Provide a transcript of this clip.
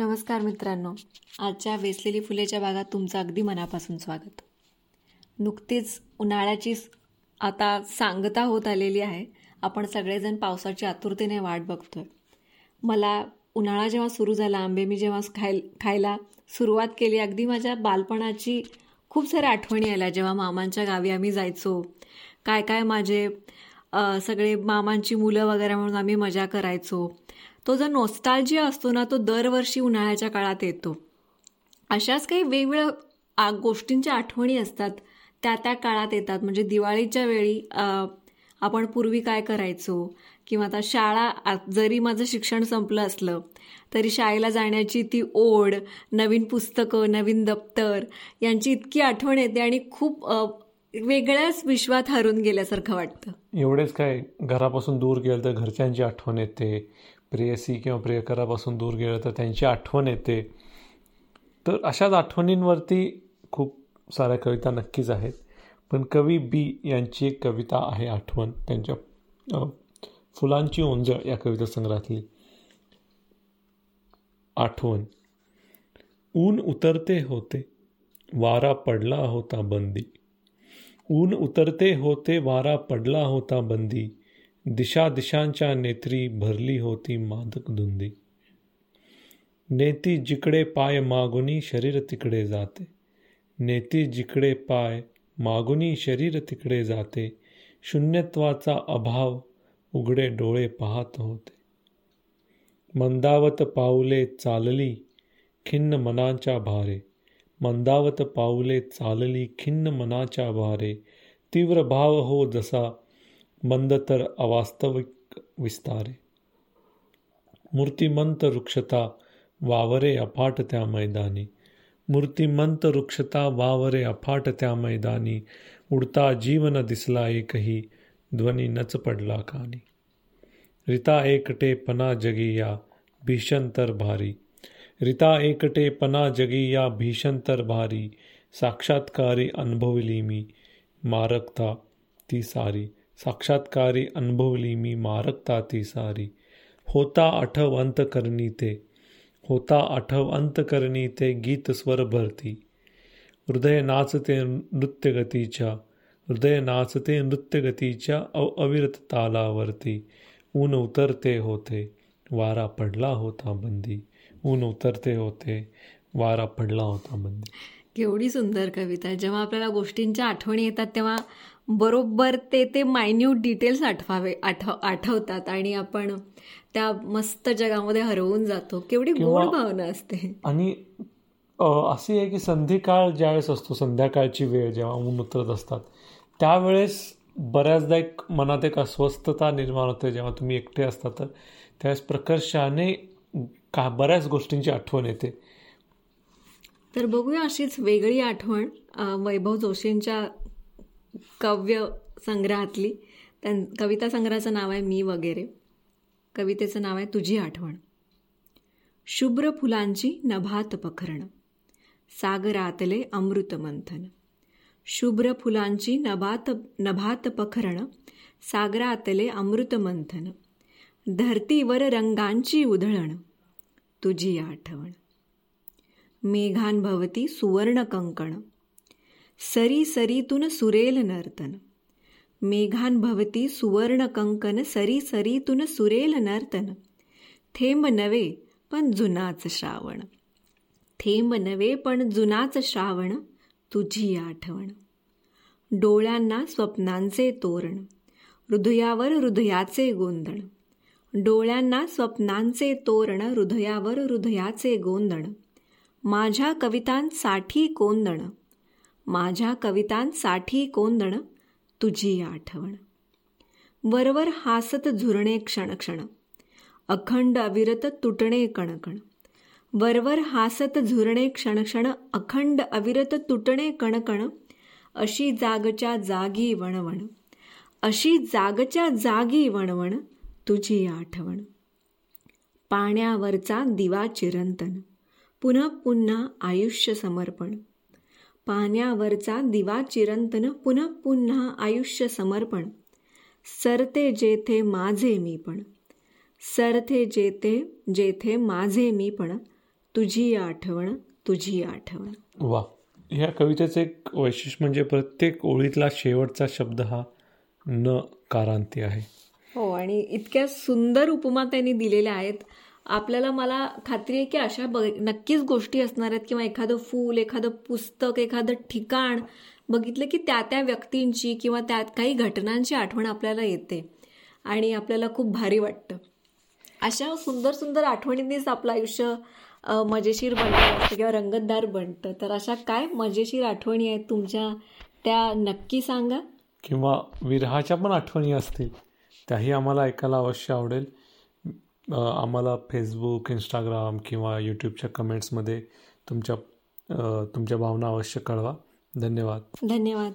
नमस्कार मित्रांनो. आजच्या वेसलेली फुलेच्या बागात तुमचं अगदी मनापासून स्वागत. नुकतीच उन्हाळ्याची आता सांगता होत आलेली आहे. आपण सगळेजण पावसाची आतुरतेने वाट बघतोय. मला उन्हाळा जेव्हा सुरू झाला आंबे मी जेव्हा खाय खायला सुरुवात केली अगदी माझ्या बालपणाची खूप साऱ्या आठवणी आल्या. जेव्हा मामांच्या गावी आम्ही जायचो. काय काय माझे सगळे मामांची मुलं वगैरे म्हणून आम्ही मजा करायचो. तो जो नोस्टाल्जिया असतो ना तो दरवर्षी उन्हाळ्याच्या काळात येतो. अशाच काही वेगवेगळ्या गोष्टींच्या आठवणी असतात त्या त्या काळात येतात. म्हणजे दिवाळीच्या वेळी आपण पूर्वी काय करायचो? किंवा आता शाळा जरी माझं शिक्षण संपलं असलं तरी शाळेला जाण्याची ती ओढ नवीन पुस्तकं नवीन दप्तर यांची इतकी आठवण येते आणि खूप वेगळ्याच विश्वात हरून गेल्यासारखं वाटतं. एवढेच काय घरापासून दूर गेलं तर घरच्यांची आठवण येते. प्रेयसी किंवा प्रियकरापासून दूर गेलं तर त्यांची आठवण येते. तर अशाच आठवणींवरती खूप साऱ्या कविता नक्कीच आहेत. पण कवी बी यांची एक कविता आहे आठवण. त्यांच्या फुलांची ओंजळ या कविता संग्रहातली. आठवण. ऊन उतरते होते. वारा पडला होता बंदी. ऊन उतरते होते वारा पडला होता बंदी दिशा दिशांच्या नेत्री भरली होती मादक धुंदी. नेती जिकडे पाय मागुनी शरीर तिकडे जाते. नेती जिकडे पाय मागुनी शरीर तिकडे जाते. शून्यत्वाचा अभाव उघडे डोळे पाहत होते. मंदावत पाऊले चालली खिन्न मनांच्या भारे. मंदावत पाऊले चालली खिन्न मनाच्या भारे तीव्र भाव हो जसा मंद तर अवास्तविक विस्तारे. मूर्तिमंत वृक्षता वावरे अफाट त्या मैदानी. मूर्तिमंत वृक्षता वावरे अफाट त्या मैदानी. उडता जीवन दिसला एकही ध्वनी नच पडला कानी. रिता एकटे पना जगी या भीषण भारी. रिता एकटे पना जगी या भीषण भारी, साक्षात्कारी अनुभवली मी मारकता ती सारी। साक्षात्कारी अनुभवली मी मारकता ती सारी। होता आठव अंत करणी ते, होता आठव अंत करणी ते गीत स्वर भरती। हृदय नाचते नृत्य नृत्यगतीच्या, हृदय नाचते नृत्यगतीच्या अव अविरत तालावरती, ऊन उतरते होते। वारा पडला होता बंदी ऊन उतरते होते वारा पडला होता बंदी केवढी सुंदर कविता जेव्हा आपल्याला गोष्टींच्या आठवणी येतात तेव्हा बरोबर ते ते मायन्यूट डिटेल्स आठवावे आठव आठवतात आणि आपण त्या मस्त जगामध्ये हरवून जातो. केवढी गोड भावना असते. आणि अशी आहे की संधिकाळ ज्यावेळेस असतो संध्याकाळची वेळ जेव्हा ऊन उतरत असतात त्यावेळेस बऱ्याचदा एक मनात एक अस्वस्थता निर्माण होते जेव्हा तुम्ही एकटे असता तर. त्यावेळेस प्रकर्षाने का बऱ्याच गोष्टींची आठवण येते. तर बघूया अशीच वेगळी आठवण वैभव जोशींच्या कव्य संग्रहातली. त्यां कविता संग्रहाचं नाव आहे मी वगैरे. कवितेचं नाव आहे तुझी आठवण. शुभ्र फुलांची नभात पखरण. सागरातले अमृतमंथन. शुभ्र फुलांची नभात नभात पखरण सागरातले अमृतमंथन धरतीवर रंगांची उधळण तुझी आठवण. मेघांभवती सुवर्ण कंकण सरी सरीतून सुरेल नर्तन मेघांभवती सुवर्ण कंकन सरी सरीतून सुरेल नर्तन थेंब नवे पण जुनाच श्रावण थेंब नवे पण जुनाच श्रावण तुझी आठवण. डोळ्यांना स्वप्नांचे तोरण हृदयावर हृदयाचे गोंधण डोळ्यांना स्वप्नांचे तोरण हृदयावर हृदयाचे गोंधण माझ्या कवितांसाठी कोंदण माझ्या कवितांसाठी कोंदण तुझी आठवण. वरवर हासत झुरणे क्षणक्षण. अखंड अविरत तुटणे कणकण. वरवर हासत झुरणे क्षणक्षण अखंड अविरत तुटणे कणकण अशी जागच्या जागी वणवण. अशी जागच्या जागी वणवण तुझी आठवण. पाण्यावरचा दिवा चिरंतन. पुन्हा पुन्हा आयुष्य समर्पण. पाण्यावरचा दिवा चिरंतन पुन्हा पुन्हा आयुष्य समर्पण. सरते जेथे माझे मी पण. सरथे जेथे जेथे माझे मी पण. तुझी आठवण तुझी आठवण. वा. ह्या कवितेचं एक वैशिष्ट्य म्हणजे प्रत्येक ओळीतला शेवटचा शब्द हा न कारांती आहे. हो आणि इतक्या सुंदर उपमा त्यांनी दिलेल्या आहेत. आपल्याला मला खात्री आहे की अशा ब नक्कीच गोष्टी असणार आहेत किंवा एखादं फूल एखादं पुस्तक एखादं ठिकाण बघितलं की त्या त्या व्यक्तींची किंवा त्यात काही घटनांची आठवण आपल्याला येते आणि आपल्याला खूप भारी वाटतं. अशा सुंदर सुंदर आठवणींनीच आपलं आयुष्य मजेशीर बनतं किंवा रंगतदार बनतं. तर अशा काय मजेशीर आठवणी आहेत तुमच्या? त्या नक्की सांगा. किंवा विरहाच्या पण आठवणी असतील. त्याही आम्हाला ऐकायला अवश्य आवडेल. आम्हाला फेसबुक इंस्टाग्राम किंवा यूट्यूबच्या कमेंट्समध्ये तुमच्या तुमच्या भावना अवश्य कळवा. धन्यवाद. धन्यवाद.